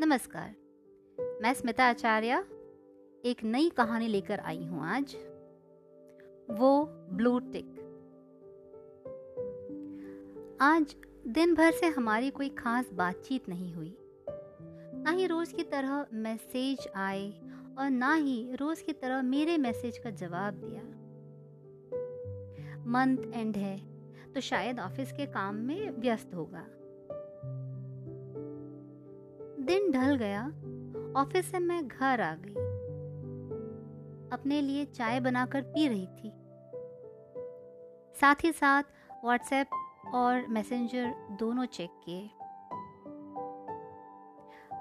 नमस्कार। मैं स्मिता आचार्य, एक नई कहानी लेकर आई हूँ आज। वो ब्लू टिक। आज दिन भर से हमारी कोई खास बातचीत नहीं हुई। ना ही रोज की तरह मैसेज आए और ना ही रोज की तरह मेरे मैसेज का जवाब दिया। मंथ एंड है तो शायद ऑफ़िस के काम में व्यस्त होगा। ढल गया, ऑफ़िस से मैं घर आ गई। अपने लिए चाय बनाकर पी रही थी। साथ ही साथ व्हाट्सएप और मैसेंजर दोनों चेक किए।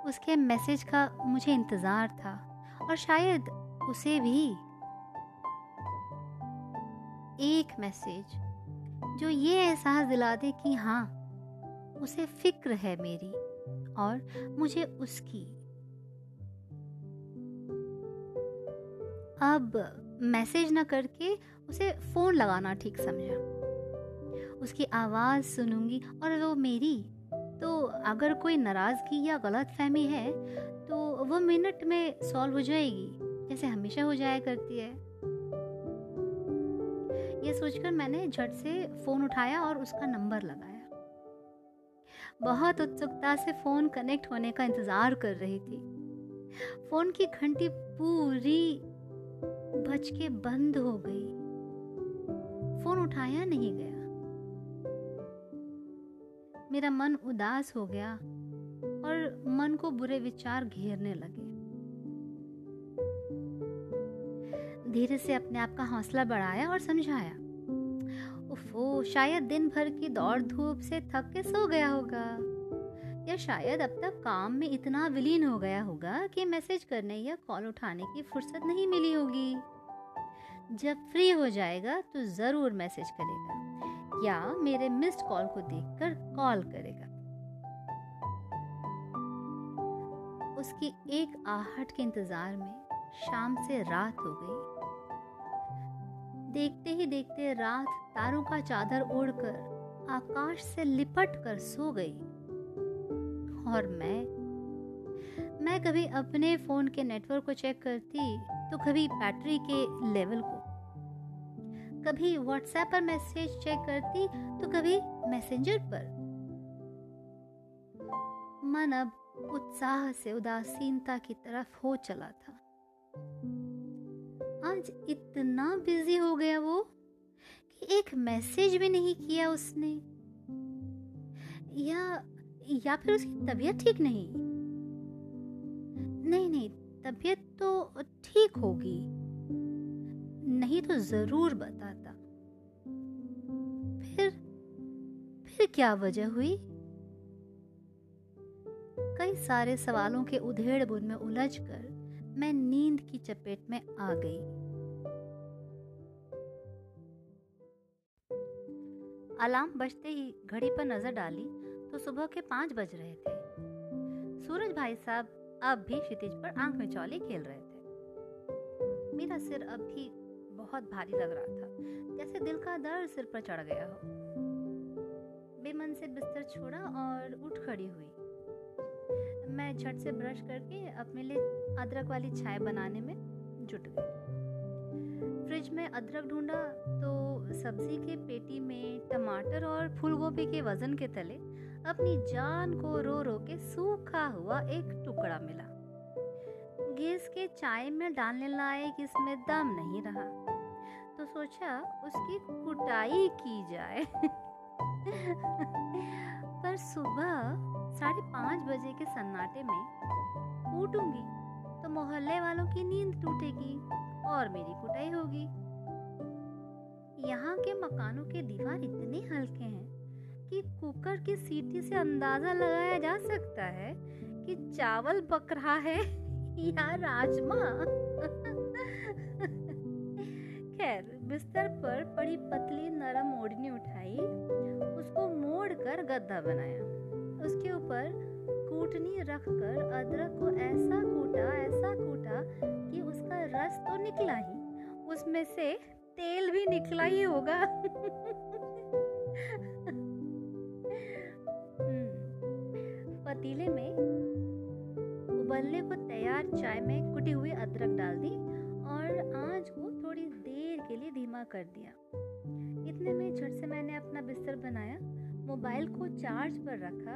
उसके मैसेज का मुझे इंतज़ार था और शायद उसे भी। एक मैसेज जो ये एहसास दिला दे कि हाँ उसे फ़िक्र है मेरी। और मुझे उसकी। अब मैसेज ना करके उसे फ़ोन लगाना ठीक समझा। उसकी आवाज़ सुनूँगी और वो मेरी। तो अगर कोई नाराज़गी या गलत फहमी है तो वो मिनट में सॉल्व हो जाएगी, जैसे हमेशा हो जाया करती है। ये सोचकर मैंने झट से फ़ोन उठाया और उसका नंबर लगाया। बहुत उत्सुकता से फ़ोन कनेक्ट होने का इंतज़ार कर रही थी। फ़ोन की घंटी पूरी बज के बंद हो गई। फ़ोन उठाया नहीं गया। मेरा मन उदास हो गया और मन को बुरे विचार घेरने लगे। धीरे से अपने आप का हौसला बढ़ाया और समझाया। उफो, शायद दिन भर की दौड़ धूप से थक के सो गया होगा। या शायद अब तक काम में इतना विलीन हो गया होगा कि मैसेज करने या कॉल उठाने की फुर्सत नहीं मिली होगी। जब फ्री हो जाएगा तो ज़रूर मैसेज करेगा, या मेरे मिस्ड कॉल को देखकर कॉल करेगा। उसकी एक आहट के इंतज़ार में शाम से रात हो गई। देखते ही देखते रात तारों का चादर ओढ़कर आकाश से लिपट कर सो गई। और मैं मैं कभी अपने फ़ोन के नेटवर्क को चेक करती तो कभी बैटरी के लेवल को। कभी व्हाट्सएप पर मैसेज चेक करती तो कभी मैसेंजर पर। मन अब उत्साह से उदासीनता की तरफ़ हो चला था। आज इतना बिज़ी हो गया वो। एक मैसेज भी नहीं किया उसने। या या फिर उसकी तबीयत ठीक नहीं? नहीं नहीं, तबीयत तो ठीक होगी। नहीं तो ज़रूर बताता। फिर फिर क्या वजह हुई? कई सारे सवालों के उधेड़ बुन में उलझकर मैं नींद की चपेट में आ गई। अलार्म बजते ही घड़ी पर नज़र डाली तो सुबह के पाँच बज रहे थे। सूरज भाई साहब अब भी क्षितिज पर आँख में चौले खेल रहे थे। मेरा सिर अब भी बहुत भारी लग रहा था, जैसे दिल का दर्द सिर पर चढ़ गया हो। बेमन से बिस्तर छोड़ा और उठ खड़ी हुई। मैं झट से ब्रश करके अपने लिए अदरक वाली चाय बनाने में जुट गई। फ्रिज में अदरक ढूंढा तो सब्ज़ी के पेटी में टमाटर और फूलगोभी के वज़न के तले अपनी जान को रो रो के सूखा हुआ एक टुकड़ा मिला। गैस के चाय में डालने लायक इसमें दम नहीं रहा। तो सोचा उसकी कुटाई की जाए। पर सुबह साढ़े पाँच बजे के सन्नाटे में कूटूँगी तो मोहल्ले वालों की नींद टूटेगी और मेरी कुटाई होगी। यहाँ के मकानों के दीवार इतने हल्के हैं कि कुकर की सीटी से अंदाज़ा लगाया जा सकता है कि चावल पक रहा है या राजमा। खैर, बिस्तर पर पड़ी पतली नरम ओढ़नी उठाई, उसको मोड़कर गद्दा बनाया। उसके ऊपर कूटनी रखकर अदरक को ऐसा कूटा ऐसा कूटा कि उसका रस तो निकला ही। उसमें से तेल भी निकला ही होगा। हम्म, पतीले में उबलने को तैयार चाय में कुटी हुई अदरक डाल दी और आँच को थोड़ी देर के लिए धीमा कर दिया। इतने में झट से मैंने अपना बिस्तर बनाया। मोबाइल को चार्ज पर रखा,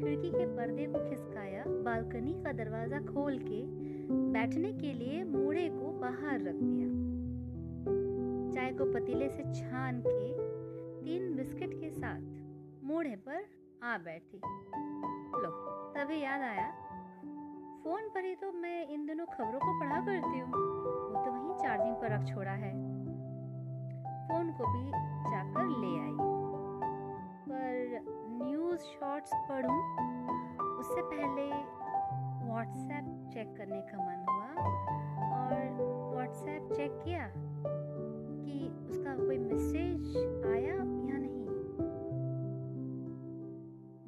खिड़की के पर्दे को खिसकाया, बालकनी का दरवाज़ा खोल के बैठने के लिए मूड़े को बाहर रख दिया। चाय को पतीले से छान के तीन बिस्किट के साथ मूढ़े पर आ बैठी। लो, तभी याद आया, फ़ोन पर ही तो मैं इन दिनों खबरों को पढ़ा करती हूँ। वो तो वहीं चार्जिंग पर रख छोड़ा है। फ़ोन को भी जाकर ले आई। न्यूज़ शॉर्ट्स पढ़ूं, उससे पहले व्हाट्सएप चेक करने का मन हुआ और व्हाट्सएप चेक किया कि उसका कोई मैसेज आया या नहीं।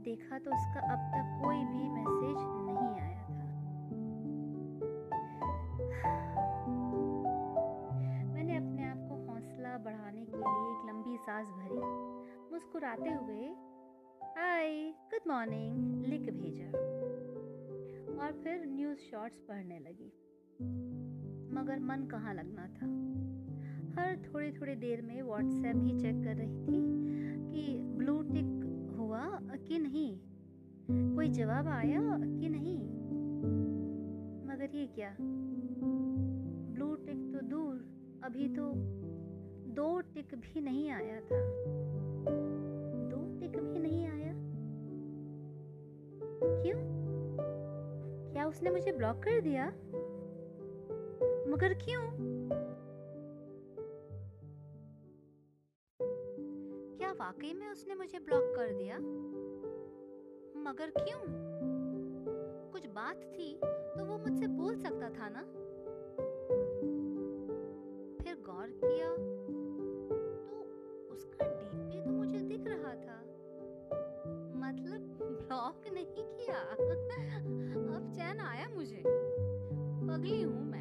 देखा तो उसका अब तक कोई भी मैसेज नहीं आया था। मैंने अपने आप को हौसला बढ़ाने के लिए एक लंबी सांस भरी। मुस्कुराते हुए हाय गुड मॉर्निंग लिख भेजा। और फिर न्यूज़ शॉर्ट्स पढ़ने लगी। मगर मन कहाँ लगना था? हर थोड़ी थोड़ी देर में व्हाट्सएप ही चेक कर रही थी कि ब्लू टिक हुआ कि नहीं? कोई जवाब आया कि नहीं? मगर ये क्या? ब्लू टिक तो दूर, अभी तो दो टिक भी नहीं आया था। दो टिक भी नहीं आया उसने मुझे ब्लॉक कर दिया। मगर क्यों? क्या वाकई में उसने मुझे ब्लॉक कर दिया? मगर क्यों? कुछ बात थी तो वो मुझसे बोल सकता था ना? किया? अब चैन आया मुझे। पगली हूँ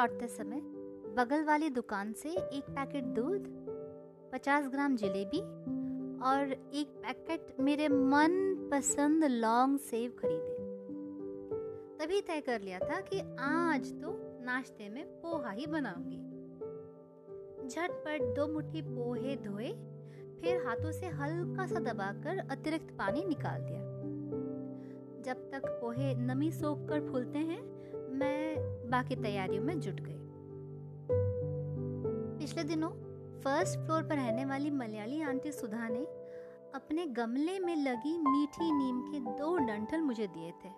लौटते समय बगल वाली दुकान से एक पैकेट दूध, पचास ग्राम जलेबी और एक पैकेट मेरे मन पसंद लॉन्ग सेव खरीदे। तभी तय कर लिया था कि आज तो नाश्ते में पोहा ही बनाऊँगी। झटपट दो मुट्ठी पोहे धोए, फिर हाथों से हल्का सा दबाकर अतिरिक्त पानी निकाल दिया। जब तक पोहे नमी सोख कर फूलते हैं मैं बाकी तैयारियों में जुट गई। पिछले दिनों फ़र्स्ट फ्लोर पर रहने वाली मलयाली आंटी सुधा ने अपने गमले में लगी मीठी नीम के दो डंठल मुझे दिए थे।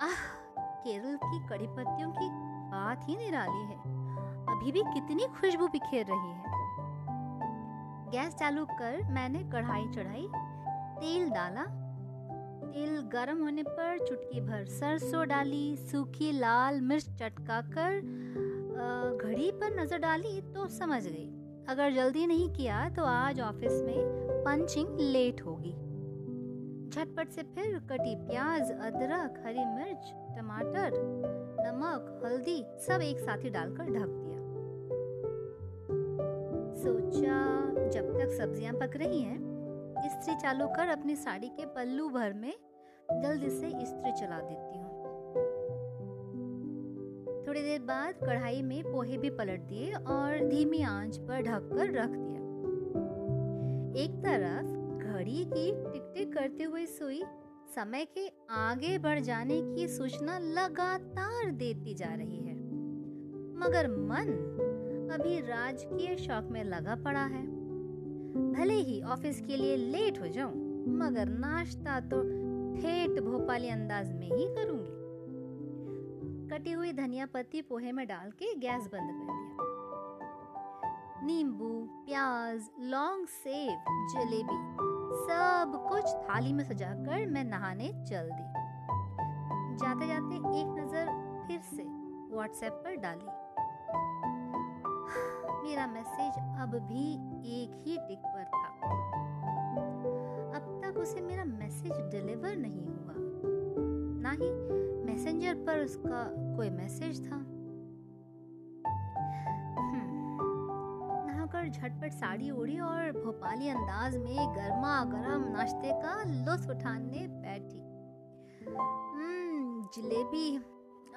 आह, केरल की कड़ी पत्तियों की बात ही निराली है। अभी भी कितनी खुशबू बिखेर रही है। गैस चालू कर मैंने कढ़ाई चढ़ाई, तेल डाला तेल गर्म होने पर चुटकी भर सरसों डाली, सूखी लाल मिर्च चटका कर घड़ी पर नज़र डाली तो समझ गई। अगर जल्दी नहीं किया तो आज ऑफ़िस में पंचिंग लेट होगी। झटपट से फिर कटी प्याज, अदरक, हरी मिर्च, टमाटर, नमक, हल्दी सब एक साथ ही डालकर ढक दिया। सोचा जब तक सब्ज़ियाँ पक रही हैं इस्त्री चालू कर अपनी साड़ी के पल्लू भर में जल्दी से इस्त्री चला देती हूँ। थोड़ी देर बाद कढ़ाई में पोहे भी पलट दिए और धीमी आँच पर ढककर रख दिया। एक तरफ़ घड़ी की टिक टिक करते हुए सुई समय के आगे बढ़ जाने की सूचना लगातार देती जा रही है, मगर मन अभी राजकीय शौक में लगा पड़ा है। भले ही ऑफ़िस के लिए लेट हो जाऊँ, मगर नाश्ता तो ठेठ भोपाली अंदाज में ही करूँगी। कटी हुई धनिया पत्ती पोहे में डाल के गैस बंद कर दिया। नींबू, प्याज, लौंग, सेब, जलेबी, सब कुछ थाली में सजाकर मैं नहाने चल दी। जाते जाते एक नज़र फिर से व्हाट्सएप पर डाली। मेरा मैसेज अब भी एक ही टिक पर था। अब तक उसे मेरा मैसेज डिलीवर नहीं हुआ। ना ही मैसेंजर पर उसका कोई मैसेज था। हम्म, नहाकर झटपट साड़ी ओढ़ी और भोपाली अंदाज में गर्मा गर्म नाश्ते का लुत्फ उठाने बैठी। हम्म, जलेबी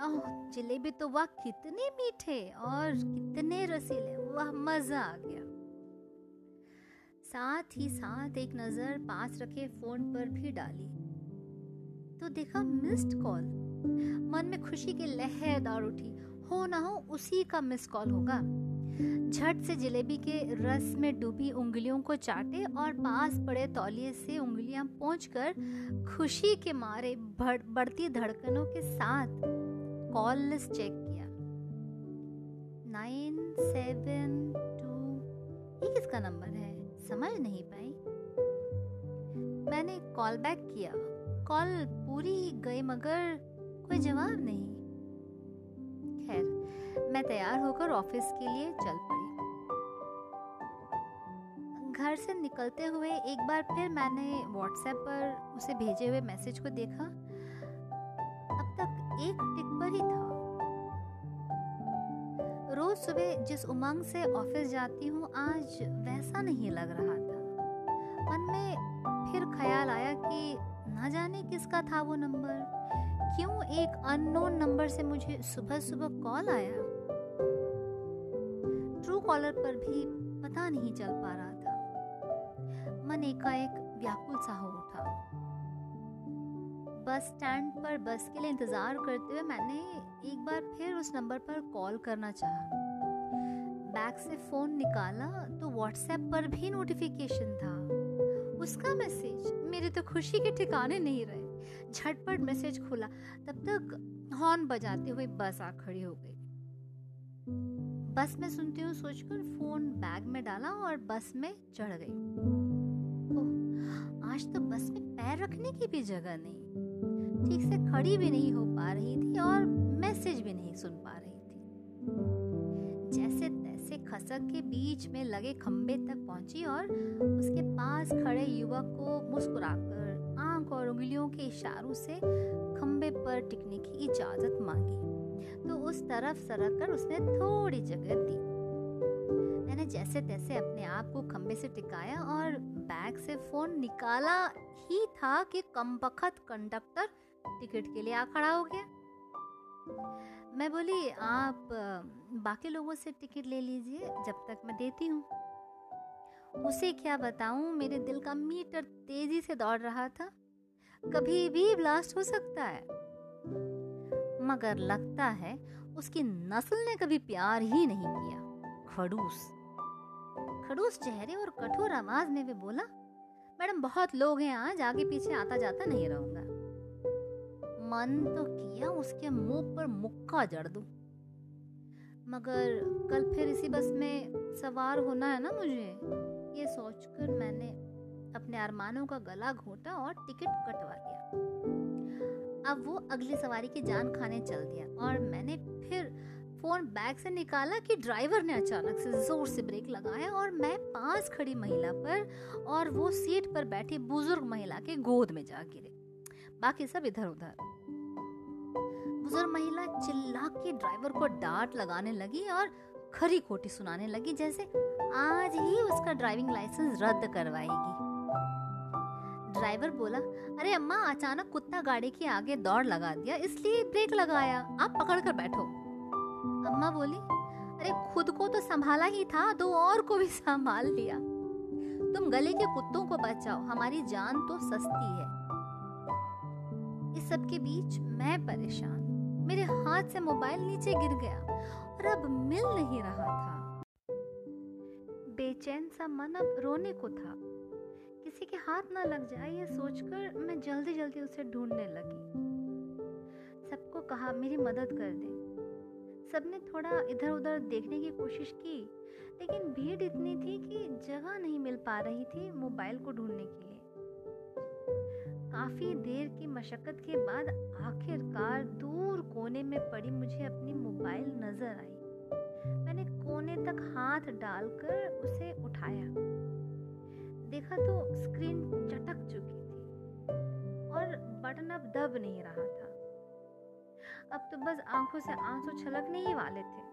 ओह जलेबी तो वाह कितने मीठे और कितने रसीले। वाह मज़ा आ गया। साथ ही साथ एक नज़र पास रखे फ़ोन पर भी डाली। तो देखा मिस्ड कॉल मन में खुशी की लहर दौड़ उठी। हो ना हो उसी का मिस कॉल होगा। झट से जलेबी के रस में डूबी उंगलियों को चाटे और पास पड़े तौलिए से उंगलियाँ पहुंचकर खुशी के मारे बढ़, बढ़ती धड़कनों के साथ कॉल लिस्ट चेक किया। नाइन, सेवन, टू, ये किसका नंबर है? समझ नहीं पाई। मैंने कॉल बैक किया। कॉल पूरी गई, मगर कोई जवाब नहीं। खैर, मैं तैयार होकर ऑफ़िस के लिए चल पड़ी। घर से निकलते हुए एक बार फिर मैंने व्हाट्सएप पर उसे भेजे हुए मैसेज को देखा। अब तक एक टिक पर ही था। रोज सुबह जिस उमंग से ऑफ़िस जाती हूँ, आज वैसा नहीं लग रहा था। मन में फिर ख्याल आया कि ना जाने किसका था वो नंबर। क्यों एक अननोन नंबर से मुझे सुबह सुबह कॉल आया? ट्रू कॉलर पर भी पता नहीं चल पा रहा था। मन एकाएक व्याकुल सा हो बस स्टैंड पर बस के लिए इंतज़ार करते हुए मैंने एक बार फिर उस नंबर पर कॉल करना चाहा। बैग से फ़ोन निकाला तो व्हाट्सएप पर भी नोटिफिकेशन था। उसका मैसेज, मेरे तो खुशी के ठिकाने नहीं रहे। झटपट मैसेज खोला, तब तक हॉर्न बजाते हुए बस आ खड़ी हो गई। बस में सुनती हूँ सोचकर फ़ोन बैग में डाला और बस में चढ़ गई। ओह, आज तो बस में पैर रखने की भी जगह नहीं। ठीक से खड़ी भी नहीं हो पा रही थी और मैसेज भी नहीं सुन पा रही थी। जैसे तैसे खसक के बीच में लगे खंबे तक पहुँची और उसके पास खड़े युवक को मुस्कुराकर आँख और उंगलियों के इशारों से खंबे पर टिकने की इजाज़त मांगी। तो उस तरफ़ सरक कर उसने थोड़ी जगह दी। मैंने जैसे तैसे अपने आप को खंबे से टिकाया और बैग से फ़ोन निकाला ही था कि कम बखत कंडक्टर टिकट के लिए आ खड़ा हो गया। मैं बोली, आप, बाकी लोगों से टिकट ले लीजिए, जब तक मैं देती हूँ। उसे क्या बताऊँ, मेरे दिल का मीटर तेज़ी से दौड़ रहा था। कभी भी ब्लास्ट हो सकता है। मगर लगता है, उसकी नस्ल ने कभी प्यार ही नहीं किया। खड़ूस। खड़ूस चेहरे और कठोर आवाज़ में वे बोला, मैडम, बहुत लोग हैं आज, आगे पीछे आता जाता नहीं रहूँगा। मन तो किया, उसके मुँह पर मुक्का जड़ दू। मगर कल फिर इसी बस में सवार होना है ना मुझे? ये सोचकर मैंने अपने अरमानों का गला घोटा और टिकट कटवा दिया। अब वो अगली सवारी की जान खाने चल दिया और मैंने फिर फ़ोन बैग से निकाला कि ड्राइवर ने अचानक से ज़ोर से ब्रेक लगाया और मैं पास खड़ी महिला पर और वो सीट पर बैठी बुज़ुर्ग महिला के गोद में जा गिरे। बाकी सब इधर उधर बुज़ुर्ग महिला चिल्ला के ड्राइवर को डांट लगाने लगी और खरी खोटी सुनाने लगी, जैसे आज ही उसका ड्राइविंग लाइसेंस रद्द करवाएगी। ड्राइवर बोला, अरे अम्मा, अचानक कुत्ता गाड़ी के आगे दौड़ लगा दिया, इसलिए ब्रेक लगाया, आप पकड़ कर बैठो। अम्मा बोली, अरे खुद को तो संभाला ही था, दो और को भी संभाल लिया। तुम गले के कुत्तों को बचाओ, हमारी जान तो सस्ती है। इस सब के बीच मैं परेशान मेरे हाथ से मोबाइल नीचे गिर गया और अब मिल नहीं रहा था। बेचैन सा मन अब रोने को था। किसी के हाथ ना लग जाए ये सोचकर मैं जल्दी जल्दी उसे ढूँढने लगी। सबको कहा, मेरी मदद कर दे। सबने थोड़ा इधर उधर देखने की कोशिश की, लेकिन भीड़ इतनी थी कि जगह नहीं मिल पा रही थी मोबाइल को ढूँढने के। काफ़ी देर की मशक्कत के बाद आखिरकार दूर कोने में पड़ी मुझे अपनी मोबाइल नज़र आई। मैंने कोने तक हाथ डालकर उसे उठाया। देखा तो स्क्रीन चटक चुकी थी और बटन अब दब नहीं रहा था। अब तो बस आँखों से आँसू छलकने ही वाले थे।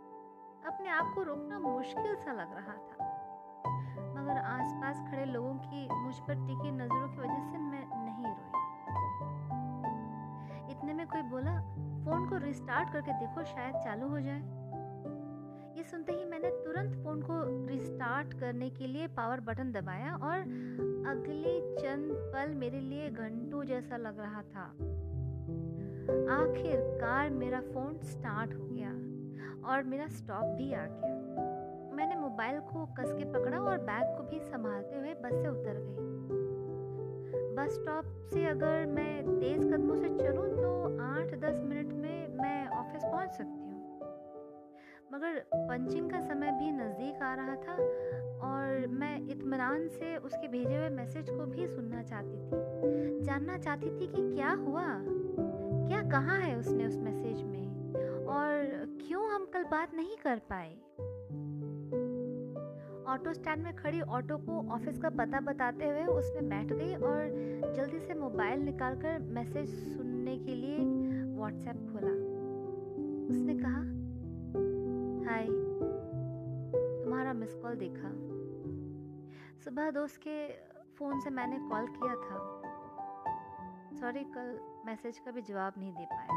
अपने आप को रोकना मुश्किल सा लग रहा था। मगर आसपास खड़े लोगों की मुझ पर टिकी नज़रों की वजह से मैं इतने में कोई बोला, फ़ोन को रिस्टार्ट करके देखो, शायद चालू हो जाए। ये सुनते ही मैंने तुरंत फ़ोन को रिस्टार्ट करने के लिए पावर बटन दबाया और अगले चंद पल मेरे लिए घंटों जैसा लग रहा था। आखिरकार मेरा फ़ोन स्टार्ट हो गया और मेरा स्टॉप भी आ गया। मैंने मोबाइल को कस के पकड़ा और बैग को भी संभालते हुए बस से उतर गई। बस स्टॉप से अगर मैं तेज़ कदमों से चलूँ तो आठ दस मिनट में मैं ऑफ़िस पहुँच सकती हूँ। मगर पंचिंग का समय भी नज़दीक आ रहा था और मैं इतमान से उसके भेजे हुए मैसेज को भी सुनना चाहती थी। जानना चाहती थी कि क्या हुआ? क्या कहा है उसने उस मैसेज में? और क्यों हम कल बात नहीं कर पाए? ऑटो स्टैंड में खड़ी ऑटो को ऑफ़िस का पता बताते हुए उसमें बैठ गई और जल्दी से मोबाइल निकालकर मैसेज सुनने के लिए व्हाट्सएप खोला। उसने कहा, हाय, तुम्हारा मिस कॉल देखा। सुबह दोस्त के फ़ोन से मैंने कॉल किया था। सॉरी, कल मैसेज का भी जवाब नहीं दे पाया।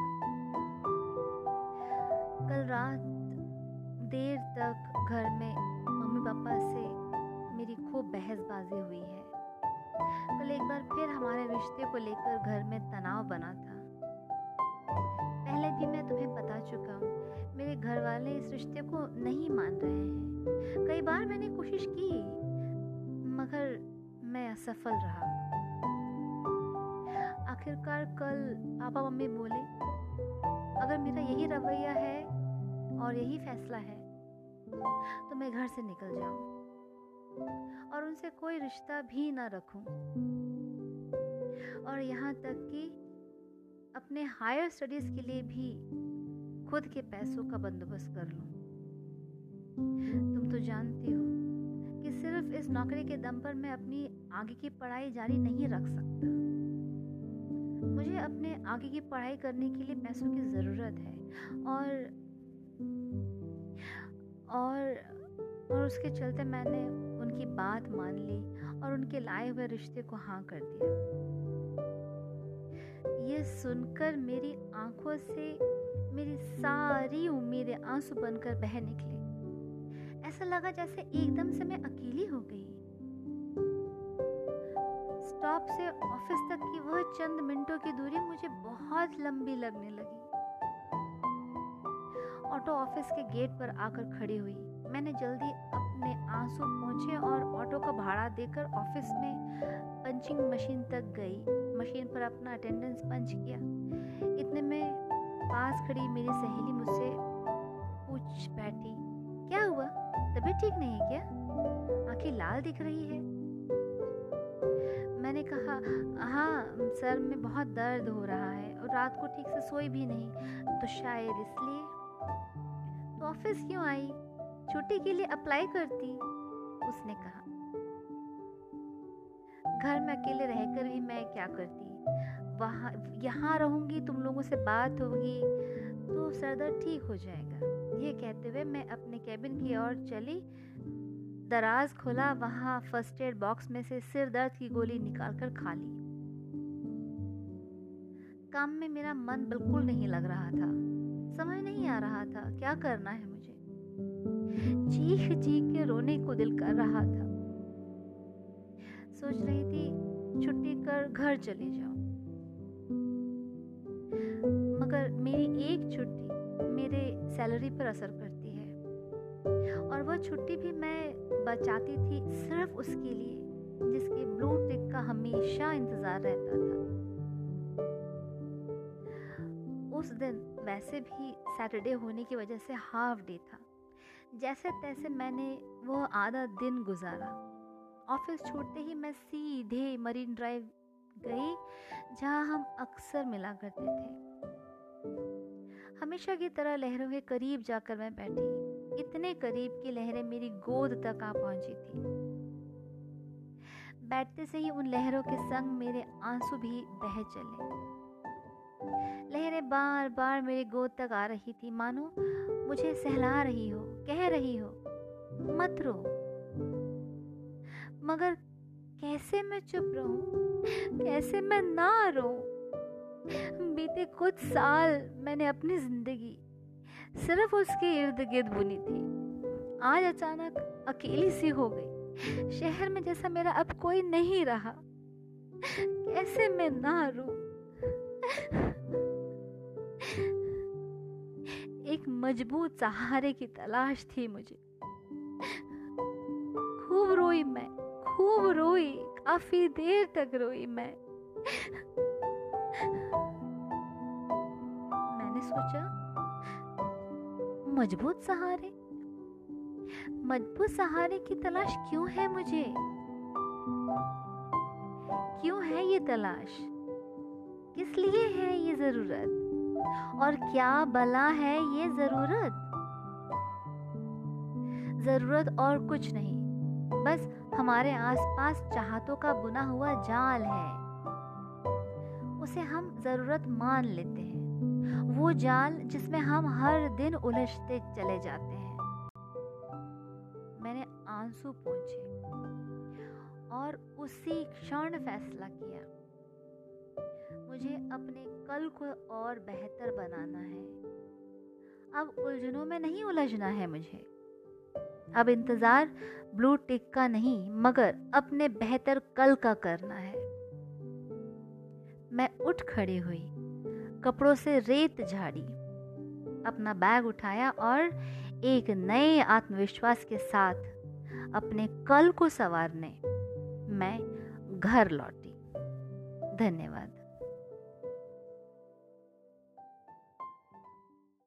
कल रात देर तक घर में पापा से मेरी खूब बहसबाजी हुई है। कल एक बार फिर हमारे रिश्ते को लेकर घर में तनाव बना था। पहले भी मैं तुम्हें बता चुका हूँ, मेरे घर वाले इस रिश्ते को नहीं मान रहे हैं। कई बार मैंने कोशिश की, मगर मैं असफल रहा। आखिरकार कल पापा मम्मी बोले, अगर मेरा यही रवैया है और यही फैसला है तो मैं घर से निकल जाऊँ और उनसे कोई रिश्ता भी ना रखूँ। और यहाँ तक कि अपने हायर स्टडीज़ के लिए भी खुद के पैसों का बंदोबस्त कर लूँ। तुम तो जानती हो कि सिर्फ़ इस नौकरी के दम पर मैं अपनी आगे की पढ़ाई जारी नहीं रख सकता। मुझे अपने आगे की पढ़ाई करने के लिए पैसों की ज़रूरत है और और और उसके चलते मैंने उनकी बात मान ली और उनके लाए हुए रिश्ते को हाँ कर दिया। ये सुनकर मेरी आँखों से मेरी सारी उम्मीदें आँसू बनकर बह निकली। ऐसा लगा जैसे एकदम से मैं अकेली हो गई। स्टॉप से ऑफ़िस तक की वह चंद मिनटों की दूरी मुझे बहुत लंबी लगने लगी। ऑटो ऑफ़िस के गेट पर आकर खड़ी हुई। मैंने जल्दी अपने आँसू पहुँचे और ऑटो का भाड़ा देकर ऑफ़िस में पंचिंग मशीन तक गई। मशीन पर अपना अटेंडेंस पंच किया। इतने में पास खड़ी मेरी सहेली मुझसे पूछ बैठी, क्या हुआ? तबीयत ठीक नहीं है क्या? आँखें लाल दिख रही है? मैंने कहा हाँ सर, में बहुत दर्द हो रहा है और रात को ठीक से सोई भी नहीं। तो शायद इसलिए ऑफ़िस क्यों आई? छुट्टी के लिए अप्लाई करती? उसने कहा। घर में अकेले रहकर भी मैं क्या करती? वहाँ, यहाँ रहूँगी, तुम लोगों से बात होगी तो सरदर्द ठीक हो जाएगा। ये कहते हुए मैं अपने कैबिन की ओर चली। दराज खोला, वहाँ फ़र्स्ट एड बॉक्स में से सिर दर्द की गोली निकालकर खा ली। काम में मेरा मन बिल्कुल नहीं लग रहा था। समझ नहीं आ रहा था। क्या करना है मुझे? चीख चीख के रोने को दिल कर रहा था। सोच रही थी, छुट्टी कर घर चली जाऊँ। मगर मेरी एक छुट्टी मेरे सैलरी पर असर करती है। और वह छुट्टी भी मैं बचाती थी सिर्फ़ उसके लिए, जिसके ब्लू टिक का हमेशा इंतज़ार रहता था। उस दिन वैसे भी सैटरडे होने की वजह से हाफ़ डे था। जैसे तैसे मैंने वो आधा दिन गुजारा। ऑफ़िस छोड़ते ही मैं सीधे मरीन ड्राइव गई, जहाँ हम अक्सर मिला करते थे। हमेशा की तरह लहरों के करीब जाकर मैं बैठी। इतने करीब कि लहरें मेरी गोद तक आ पहुँची थी। बैठते से ही उन लहरों के संग मेरे आँसू भी बह चले। लहरें बार बार मेरी गोद तक आ रही थी। मानो, मुझे सहला रही हो, कह रही हो, मत रो। मगर कैसे मैं चुप रहूँ? कैसे मैं ना रो बीते कुछ साल मैंने अपनी ज़िंदगी सिर्फ़ उसके इर्द गिर्द बुनी थी। आज अचानक अकेली सी हो गई। शहर में जैसा मेरा अब कोई नहीं रहा। कैसे मैं ना रू? एक मज़बूत सहारे की तलाश थी मुझे। खूब रोई मैं, खूब रोई, काफ़ी देर तक रोई मैं। मैंने सोचा, मज़बूत सहारे? मज़बूत सहारे की तलाश क्यों है मुझे? क्यों है ये तलाश? किस लिए है ये ज़रूरत? और क्या बला है ये ज़रूरत? ज़रूरत और कुछ नहीं, बस हमारे आसपास चाहतों का बुना हुआ जाल है। उसे हम ज़रूरत मान लेते हैं। वो जाल जिसमें हम हर दिन उलझते चले जाते हैं। मैंने आँसू पूछे और उसी क्षण फैसला किया। मुझे अपने कल को और बेहतर बनाना है। अब उलझनों में नहीं उलझना है मुझे। अब इंतज़ार ब्लू टिक का नहीं, मगर अपने बेहतर कल का करना है। मैं उठ खड़ी हुई, कपड़ों से रेत झाड़ी, अपना बैग उठाया और एक नए आत्मविश्वास के साथ अपने कल को संवारने, मैं घर लौटी। धन्यवाद।